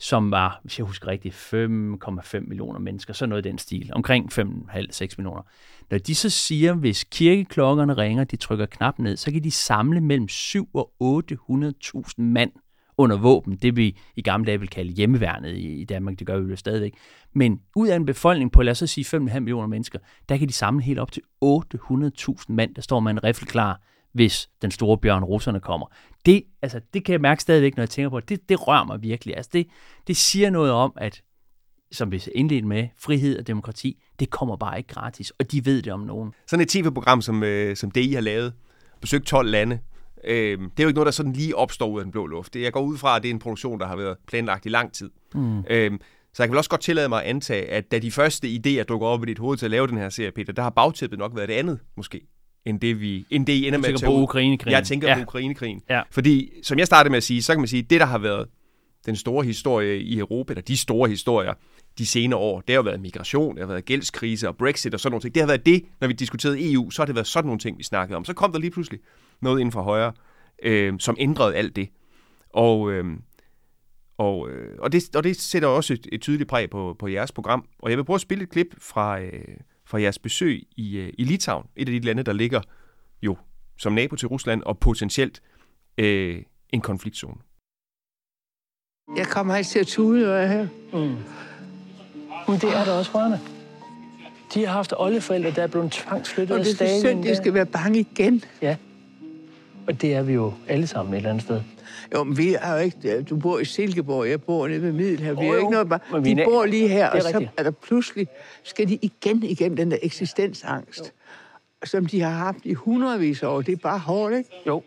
som var, hvis jeg husker rigtigt, 5,5 millioner mennesker, så noget i den stil, omkring 5,5-6 millioner. Når de så siger, hvis kirkeklokkerne ringer, de trykker knap ned, så kan de samle mellem 7 og 800.000 mand under våben, det vi i gamle dage vil kalde hjemmeværnet i, Danmark, det gør vi jo stadigvæk. Men ud af en befolkning på, lad os sige 5,5 millioner mennesker, der kan de samle helt op til 800.000 mand, der står med en klar hvis den store bjørn russerne kommer. Det, altså, det kan jeg mærke stadigvæk, når jeg tænker på det. Det, det rører mig virkelig. Altså, det, det siger noget om, at som vi indledte med, frihed og demokrati, det kommer bare ikke gratis, og de ved det om nogen. Sådan et tv-program, som, øh, som det I har lavet, besøgt 12 lande, øh, det er jo ikke noget, der sådan lige opstår ud af den blå luft. Det, jeg går ud fra, at det er en produktion, der har været planlagt i lang tid. Mm. Øh, Så jeg kan vel også godt tillade mig at antage, at da de første idéer dukker op i dit hoved til at lave den her serie, Peter, der har bagtæppet nok været det andet, måske, end det, vi, end det I ender med at tage på Ukrainekrigen. Jeg tænker ja. på Ukrainekrigen. Ja. Fordi, som jeg startede med at sige, så kan man sige, det, der har været den store historie i Europa, eller de store historier, de senere år, det har været migration, det har været gældskrise og Brexit og sådan nogle ting. Det har været det, når vi diskuterede EU, så har det været sådan nogle ting, vi snakkede om. Så kom der lige pludselig noget inden for højre, øh, som ændrede alt det. Og, øh, og, øh, og, det, og det sætter også et, et tydeligt præg på, på jeres program. Og jeg vil prøve at spille et klip fra, øh, fra jeres besøg i, øh, i Litauen, et af de lande, der ligger jo som nabo til Rusland og potentielt øh, en konfliktzone. Jeg kommer ikke til at tude, når jeg er her. Mm. Men det er der også rørende. De har haft oldeforældre, der er blevet tvangsflyttet Og af det er så synd, de skal være bange igen. Ja. Og det er vi jo alle sammen et eller andet sted. Jo, men vi er jo ikke... Du bor i Silkeborg, jeg bor nede ved Middelhavet. Vi er jo. ikke noget bare... De bor lige her, er og så er der pludselig... Skal de igen igennem den der eksistensangst, som de har haft i hundredvis af år. Det er bare hårdt, ikke? Jo.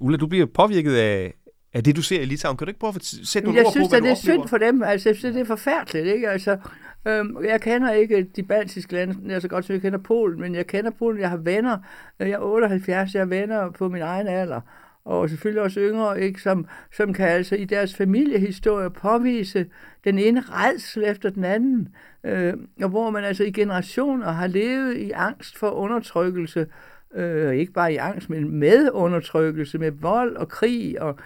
Ulla, du bliver påvirket af, af det, du ser i Litauen. Kan du ikke prøve at sætte nogle Jeg ord synes, på, at du det er oplever? synd for dem. Altså, jeg synes, det er forfærdeligt, ikke? Altså, øhm, jeg kender ikke de baltiske lande jeg er så godt, som jeg kender Polen, men jeg kender Polen. Jeg har venner. Jeg er 78, jeg har venner på min egen alder. Og selvfølgelig også yngre, ikke? Som, som kan altså i deres familiehistorie påvise den ene redsel efter den anden. Øh, og hvor man altså i generationer har levet i angst for undertrykkelse. Øh, ikke bare i angst, men med undertrykkelse, med vold og krig og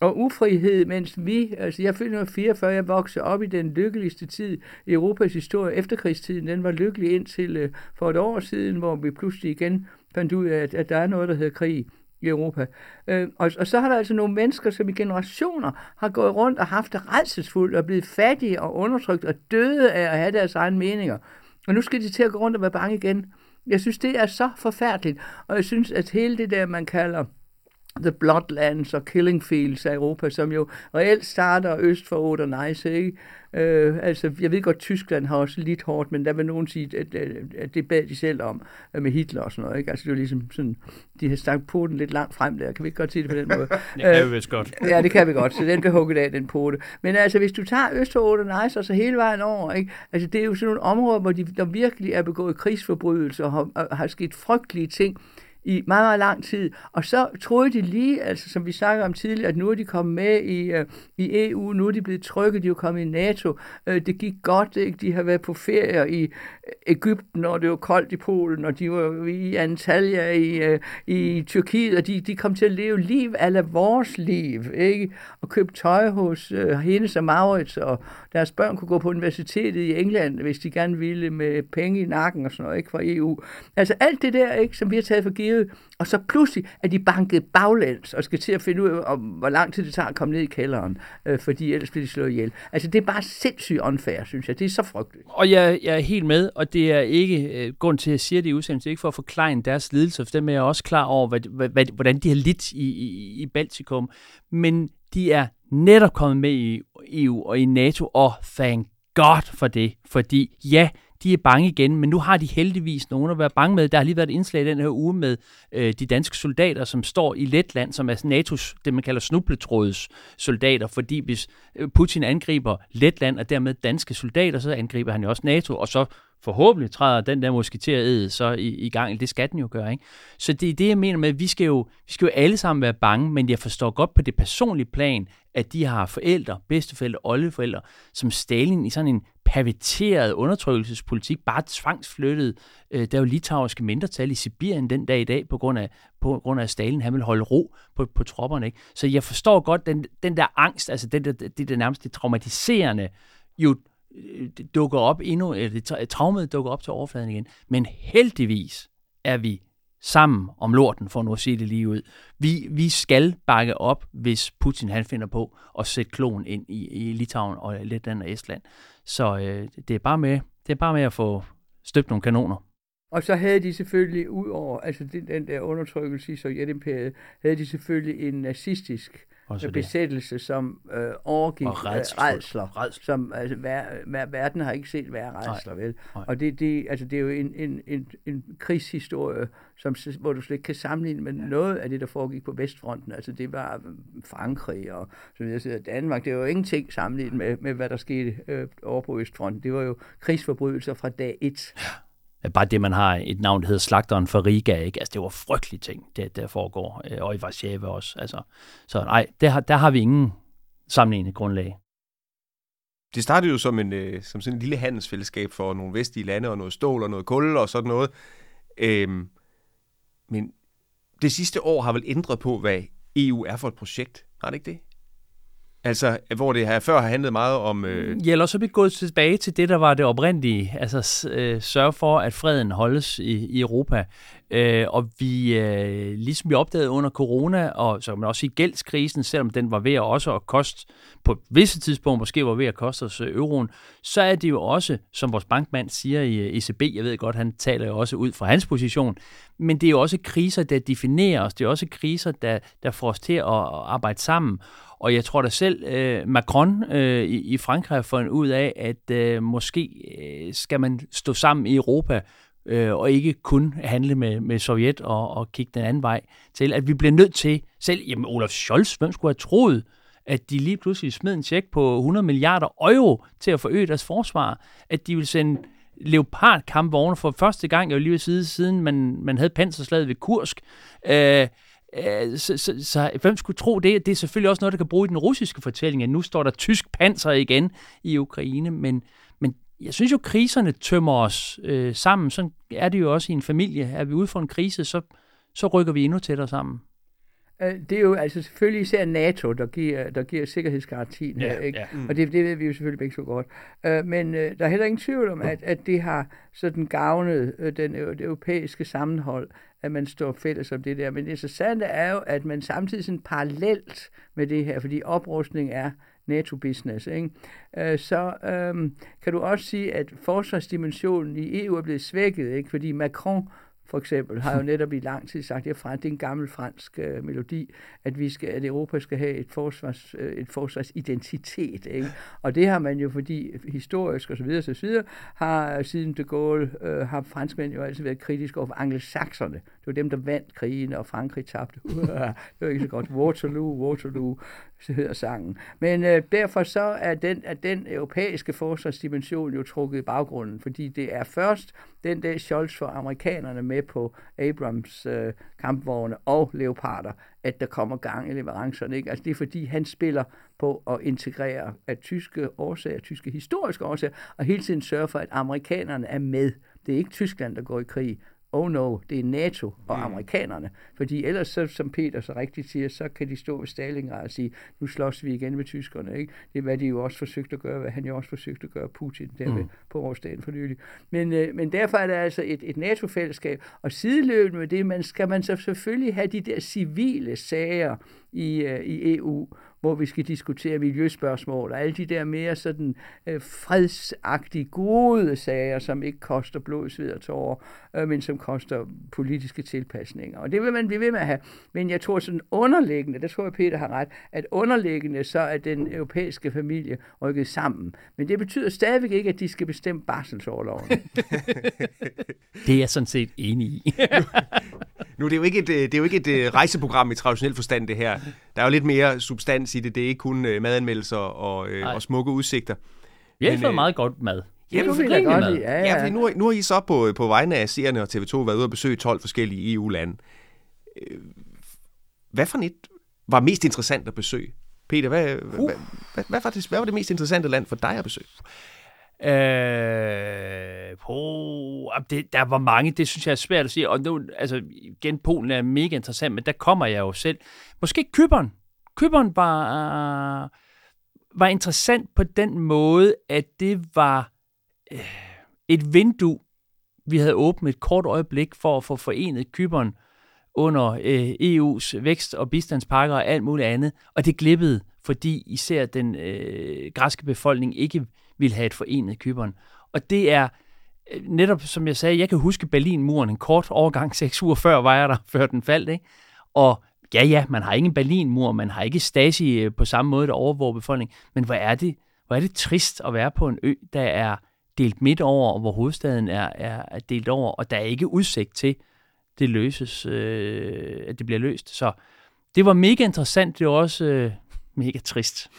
og ufrihed, mens vi, altså jeg følte 44, jeg voksede op i den lykkeligste tid i Europas historie, efterkrigstiden, den var lykkelig indtil øh, for et år siden, hvor vi pludselig igen fandt ud af, at, at der er noget, der hedder krig i Europa. Øh, og, og så har der altså nogle mennesker, som i generationer har gået rundt og haft det redselsfuldt og blevet fattige og undertrykt og døde af at have deres egne meninger. Og nu skal de til at gå rundt og være bange igen. Jeg synes, det er så forfærdeligt, og jeg synes, at hele det der, man kalder The Bloodlands og Killing Fields af Europa, som jo reelt starter øst for Oder-Neisse, ikke? Øh, altså, jeg ved godt, Tyskland har også lidt hårdt, men der vil nogen sige, at, at, det bad de selv om øh, med Hitler og sådan noget, ikke? Altså, det var ligesom sådan, de har stak poten lidt langt frem der, kan vi ikke godt sige det på den måde? Det kan vi vist godt. Ja, det kan vi godt, så den kan hugget af, den pote. Men altså, hvis du tager øst for Oder-Neisse og så hele vejen over, ikke? Altså, det er jo sådan nogle områder, hvor de, der virkelig er begået krigsforbrydelser og har, har sket frygtelige ting, i meget, meget lang tid. Og så troede de lige, altså som vi snakkede om tidligere, at nu er de kommet med i, øh, i EU, nu er de blevet trykket, de er jo kommet i NATO. Øh, det gik godt, ikke? De har været på ferie i øh, Ægypten, og det var koldt i Polen, og de var i Antalya i, øh, i Tyrkiet, og de, de kom til at leve liv ala vores liv, ikke? Og købe tøj hos øh, Hennes og Maurits, og deres børn kunne gå på universitetet i England, hvis de gerne ville, med penge i nakken og sådan noget, ikke? Fra EU. Altså alt det der, ikke? Som vi har taget for givet, og så pludselig er de banket baglæns og skal til at finde ud af, om, hvor lang tid det tager at komme ned i kælderen, øh, fordi ellers bliver de slået ihjel. Altså det er bare sindssygt unfair, synes jeg. Det er så frygteligt. Og jeg, jeg er helt med, og det er ikke øh, grund til, at jeg siger det i udsendelsen, ikke for at forklare deres lidelse, for dem er jeg også klar over, hvad, hvad, hvad, hvordan de har lidt i, i, i Baltikum. Men de er netop kommet med i EU og i NATO, og thank God for det, fordi ja, de er bange igen, men nu har de heldigvis nogen at være bange med. Der har lige været et indslag den her uge med øh, de danske soldater, som står i Letland, som er NATO's, det man kalder snubletråds soldater, fordi hvis øh, Putin angriber Letland og dermed danske soldater, så angriber han jo også NATO, og så forhåbentlig træder den der musketerede så i, i gang. Det skal den jo gøre, ikke? Så det er det, jeg mener med, at vi skal, jo, vi skal jo alle sammen være bange, men jeg forstår godt på det personlige plan, at de har forældre, bedsteforældre, oldeforældre, som Stalin i sådan en perverteret undertrykkelsespolitik, bare tvangsflyttet. Øh, der er jo litauiske mindretal i Sibirien den dag i dag, på grund af, på grund af Stalin han vil holde ro på, på tropperne. Ikke? Så jeg forstår godt den, den der angst, altså den der, det der nærmest det traumatiserende, jo øh, det dukker op endnu, eller det traumet dukker op til overfladen igen. Men heldigvis er vi sammen om lorten, for nu at sige det lige ud. Vi, vi skal bakke op, hvis Putin han finder på at sætte kloen ind i, i Litauen og Letland og Estland. Så øh, det, er bare med, det er bare med at få støbt nogle kanoner. Og så havde de selvfølgelig, ud over altså den, den der undertrykkelse i Sovjetimperiet, havde de selvfølgelig en nazistisk også besættelse, som øh, overgik og redsler, redsler, redsler. som altså, ver, ver, verden har ikke set være redsler, vel? Nej. Og det, det, altså, det er jo en, en, en, en krigshistorie, som, hvor du slet ikke kan sammenligne med ja. noget af det, der foregik på Vestfronten. Altså det var Frankrig og så videre, Danmark. Det var jo ingenting sammenlignet med, med hvad der skete øh, over på Østfronten. Det var jo krigsforbrydelser fra dag et. Ja bare det, man har et navn, der hedder Slagteren for Riga, ikke? Altså, det var frygtelige ting, det der foregår, øh, og i Warszawa også. Altså, så nej, der, har, der har vi ingen sammenlignende grundlag. Det startede jo som, en, øh, som sådan et lille handelsfællesskab for nogle vestlige lande, og noget stål og noget kul og sådan noget. Øhm, men det sidste år har vel ændret på, hvad EU er for et projekt. Har det ikke det? Altså, hvor det her før har handlet meget om... Øh... Mm, ja, eller så er vi gået tilbage til det, der var det oprindelige. Altså, øh, sørge for, at freden holdes i, i Europa. Øh, og vi, øh, ligesom vi opdagede under corona, og så kan man også sige gældskrisen, selvom den var ved at også at koste, på et visse tidspunkt måske var ved at koste os øh, euroen, så er det jo også, som vores bankmand siger i øh, ECB, jeg ved godt, han taler jo også ud fra hans position, men det er jo også kriser, der definerer os. Det er også kriser, der, der får os til at arbejde sammen. Og jeg tror da selv, øh, Macron øh, i, i Frankrig har fundet ud af, at øh, måske øh, skal man stå sammen i Europa, øh, og ikke kun handle med, med Sovjet og, og kigge den anden vej til, at vi bliver nødt til, selv jamen Olaf Scholz, hvem skulle have troet, at de lige pludselig smed en tjek på 100 milliarder euro til at forøge deres forsvar, at de vil sende Leopard-kampvogne for første gang, jeg lige sige, siden man, man havde panserslaget ved Kursk. Øh, øh, så, så, så hvem skulle tro det? Det er selvfølgelig også noget, der kan bruge i den russiske fortælling, at nu står der tysk panser igen i Ukraine, men jeg synes jo, kriserne tømmer os øh, sammen. Sådan er det jo også i en familie. Er vi ude for en krise, så, så rykker vi endnu tættere sammen. Øh, det er jo altså selvfølgelig især NATO, der giver, der giver sikkerhedsgarantien her, ikke? Ja. Mm. og det, det ved vi jo selvfølgelig ikke så godt. Uh, men uh, der er heller ingen tvivl om, at, at det har sådan gavnet uh, den, det europæiske sammenhold, at man står fælles om det der. Men det interessante er jo, at man samtidig sådan parallelt med det her, fordi oprustning er NATO-business, ikke? Uh, så um, kan du også sige, at forsvarsdimensionen i EU er blevet svækket, ikke? fordi Macron for eksempel, har jo netop i lang tid sagt, at det er en gammel fransk øh, melodi, at, vi skal, at Europa skal have et, forsvars, øh, et forsvarsidentitet. Ikke? Og det har man jo, fordi historisk osv. osv. har øh, siden de Gaulle, øh, har franskmænd jo altid været kritiske over for angelsakserne. Det var dem, der vandt krigen, og Frankrig tabte. det var ikke så godt. Waterloo, Waterloo, så hedder sangen. Men øh, derfor så er den, er den europæiske forsvarsdimension jo trukket i baggrunden, fordi det er først den der Scholz for amerikanerne med på Abrams øh, kampvogne og leoparder, at der kommer gang i leverancerne. Ikke? Altså det er fordi, han spiller på at integrere af tyske årsager, tyske historiske årsager, og hele tiden sørge for, at amerikanerne er med. Det er ikke Tyskland, der går i krig, oh no, det er NATO og mm. amerikanerne. Fordi ellers, så, som Peter så rigtigt siger, så kan de stå ved Stalingrad og sige, nu slås vi igen med tyskerne. Ikke? Det er, hvad de jo også forsøgte at gøre, hvad han jo også forsøgte at gøre Putin der mm. på årsdagen for nylig. Men, øh, men derfor er der altså et, et NATO-fællesskab, og sideløbende med det, man skal man så selvfølgelig have de der civile sager i, øh, i EU, hvor vi skal diskutere miljøspørgsmål og alle de der mere sådan øh, fredsagtige, gode sager, som ikke koster blod, sved og tårer, øh, men som koster politiske tilpasninger. Og det vil man blive ved med at have. Men jeg tror sådan underliggende, der tror jeg Peter har ret, at underliggende så er den europæiske familie rykket sammen. Men det betyder stadigvæk ikke, at de skal bestemme barselsårloven. det er jeg sådan set enig i. nu, er det jo ikke et, det er jo ikke et øh, rejseprogram i traditionel forstand, det her. Der er jo lidt mere substans i det. Det er ikke kun øh, madanmeldelser og, øh, og smukke udsigter. Vi har Men, fået øh, meget godt mad. Ja, det er godt mad. Ja, ja. ja nu, nu har I så på, på vegne af seerne og TV2 været ude og besøge 12 forskellige EU-lande. Øh, hvad for et var mest interessant at besøge? Peter, hvad, uh. hvad, hvad, hvad, var det, hvad var det mest interessante land for dig at besøge? Øh, på, det, der var mange, det synes jeg er svært at sige. Og nu, altså, igen, Polen er mega interessant, men der kommer jeg jo selv. Måske Kyberen. Køberen var, øh, var interessant på den måde, at det var øh, et vindue, vi havde åbnet et kort øjeblik for at få forenet Køberen under øh, EU's vækst- og bistandspakker og alt muligt andet. Og det glippede, fordi især den øh, græske befolkning ikke ville have et forenet Køberen. Og det er øh, netop, som jeg sagde, jeg kan huske Berlinmuren, en kort overgang, seks uger før var jeg der, før den faldt, ikke? Og ja, ja, man har ikke en Berlinmur, man har ikke Stasi øh, på samme måde, der overvåger befolkningen, men hvor er det, hvor er det trist at være på en ø, der er delt midt over, og hvor hovedstaden er, er, er delt over, og der er ikke udsigt til, det løses, øh, at det bliver løst. Så det var mega interessant, det var også øh, mega trist.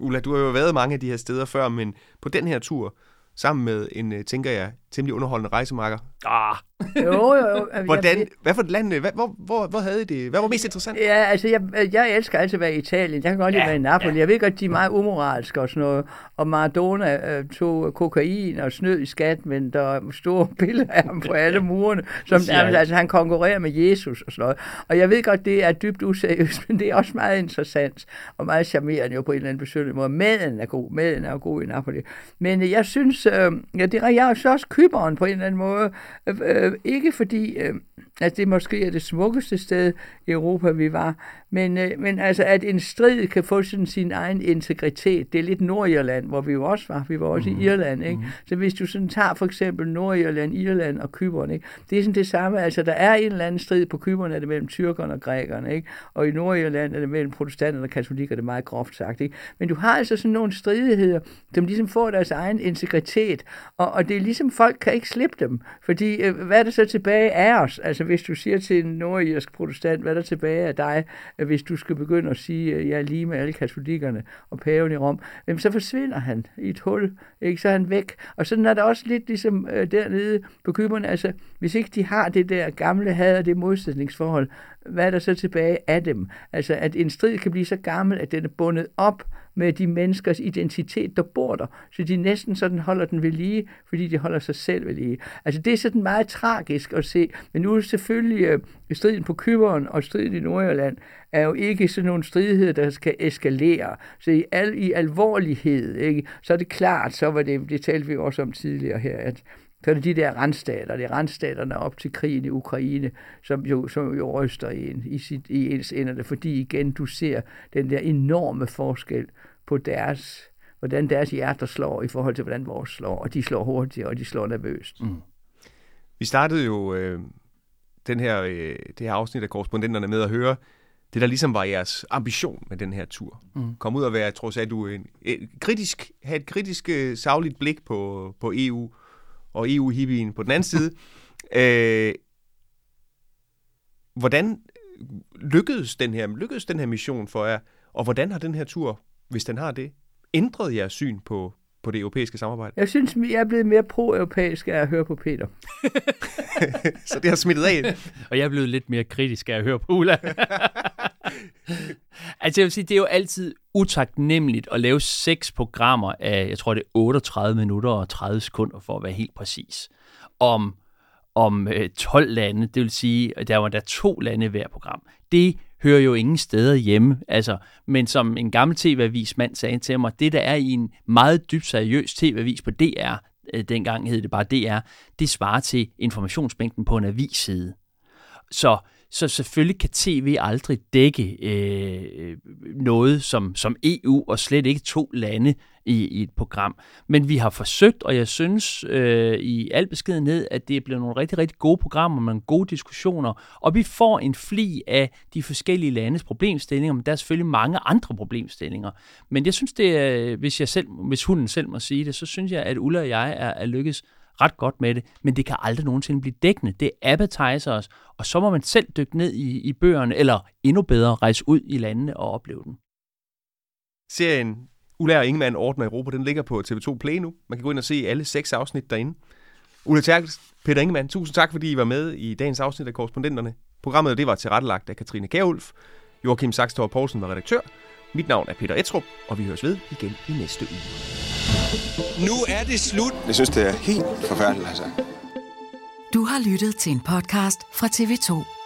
Ulla, du har jo været mange af de her steder før, men på den her tur, sammen med en, øh, tænker jeg, temmelig underholdende rejsemarker. Ah. Jo, jo, jo. Hvordan, Jeg- hvad for et land, hvad, hvor, hvor, hvor havde I det? Hvad var mest interessant? Ja, altså, jeg, jeg elsker altid at være i Italien. Jeg kan godt lide at være i Napoli. Jeg ved godt, de er meget umoralske og sådan noget. Og Maradona øh, tog kokain og snød i skat, men der er store billeder af ham på alle murene. Som, jeg. altså, han konkurrerer med Jesus og sådan noget. Og jeg ved godt, det er dybt useriøst, men det er også meget interessant og meget charmerende jo på en eller anden besøgende måde. Maden er god. Maden er god i Napoli. Men øh, jeg synes, øh, ja, det er jeg så også kyberen på en eller anden måde. Øh, øh ikke fordi, øh, at det måske er det smukkeste sted i Europa, vi var, men, øh, men altså, at en strid kan få sådan sin egen integritet. Det er lidt Nordirland, hvor vi jo også var. Vi var også mm. i Irland, ikke? Mm. Så hvis du sådan tager for eksempel Nordirland, Irland og Kypern, ikke? Det er sådan det samme. Altså, der er en eller anden strid på Kypern, er det mellem tyrkerne og grækerne, ikke? Og i Nordirland er det mellem protestanterne og katolikker, det er meget groft sagt, ikke? Men du har altså sådan nogle stridigheder, som ligesom får deres egen integritet, og, og det er ligesom, folk kan ikke slippe dem, fordi øh, hvad er der så tilbage af os? Altså, hvis du siger til en nordirsk protestant, hvad er der tilbage af dig, hvis du skal begynde at sige, at jeg er lige med alle katolikkerne og paven i Rom, jamen, så forsvinder han i et hul, ikke? så er han væk. Og sådan er der også lidt ligesom øh, dernede på Kyberne, altså, hvis ikke de har det der gamle had og det modsætningsforhold, hvad er der så tilbage af dem? Altså, at en strid kan blive så gammel, at den er bundet op med de menneskers identitet, der bor der, så de næsten sådan holder den ved lige, fordi de holder sig selv ved lige. Altså, det er sådan meget tragisk at se, men nu er det selvfølgelig øh, striden på Kyberen og striden i Nordjylland, er jo ikke sådan nogle stridigheder, der skal eskalere. Så i, al, i alvorlighed, ikke, så er det klart, så var det, det talte vi også om tidligere her, at så er det de der randstater, det er randstaterne op til krigen i Ukraine, som jo, som jo ryster en i, sit, i ens inderne, fordi igen du ser den der enorme forskel på deres, hvordan deres hjerter slår i forhold til, hvordan vores slår, og de slår hurtigt, og de slår nervøst. Mm. Vi startede jo øh, den her, øh, det her afsnit af korrespondenterne med at høre det, der ligesom var jeres ambition med den her tur. Mm. Kom ud og være, tror, sagde du, en, en kritisk, have et kritisk, øh, savligt blik på, på EU og EU-hippien på den anden side. øh, hvordan lykkedes den, her, lykkedes den her mission for jer, og hvordan har den her tur, hvis den har det, ændret jeres syn på, på det europæiske samarbejde? Jeg synes, jeg er blevet mere pro-europæisk af at høre på Peter. Så det har smittet af. og jeg er blevet lidt mere kritisk af at høre på Ulla. altså jeg vil sige, det er jo altid utaknemmeligt at lave seks programmer af, jeg tror det er 38 minutter og 30 sekunder for at være helt præcis, om, om øh, 12 lande, det vil sige, at der var der to lande hver program. Det hører jo ingen steder hjemme. Altså, men som en gammel tv-avis mand sagde til mig, det der er i en meget dybt seriøs tv-avis på DR, øh, dengang hed det bare DR, det svarer til informationsmængden på en avisside. Så, så selvfølgelig kan tv aldrig dække øh, noget som, som EU, og slet ikke to lande i, i et program. Men vi har forsøgt, og jeg synes øh, i al beskedenhed, at det er blevet nogle rigtig, rigtig gode programmer med nogle gode diskussioner, og vi får en fli af de forskellige landes problemstillinger, men der er selvfølgelig mange andre problemstillinger. Men jeg synes, det er, hvis, jeg selv, hvis hunden selv må sige det, så synes jeg, at Ulla og jeg er, er lykkes ret godt med det, men det kan aldrig nogensinde blive dækkende. Det er appetizers, og så må man selv dykke ned i, i bøgerne, eller endnu bedre rejse ud i landene og opleve den. Serien Ulla og Ingemann ordner Europa, den ligger på TV2 Play nu. Man kan gå ind og se alle seks afsnit derinde. Ulla Terkels, Peter Ingemann, tusind tak, fordi I var med i dagens afsnit af Korrespondenterne. Programmet det var tilrettelagt af Katrine Kærulf. Joachim Saxtor Poulsen var redaktør. Mit navn er Peter Etrup, og vi høres ved igen i næste uge. Nu er det slut. Jeg synes, det er helt forfærdeligt, altså. Du har lyttet til en podcast fra TV2.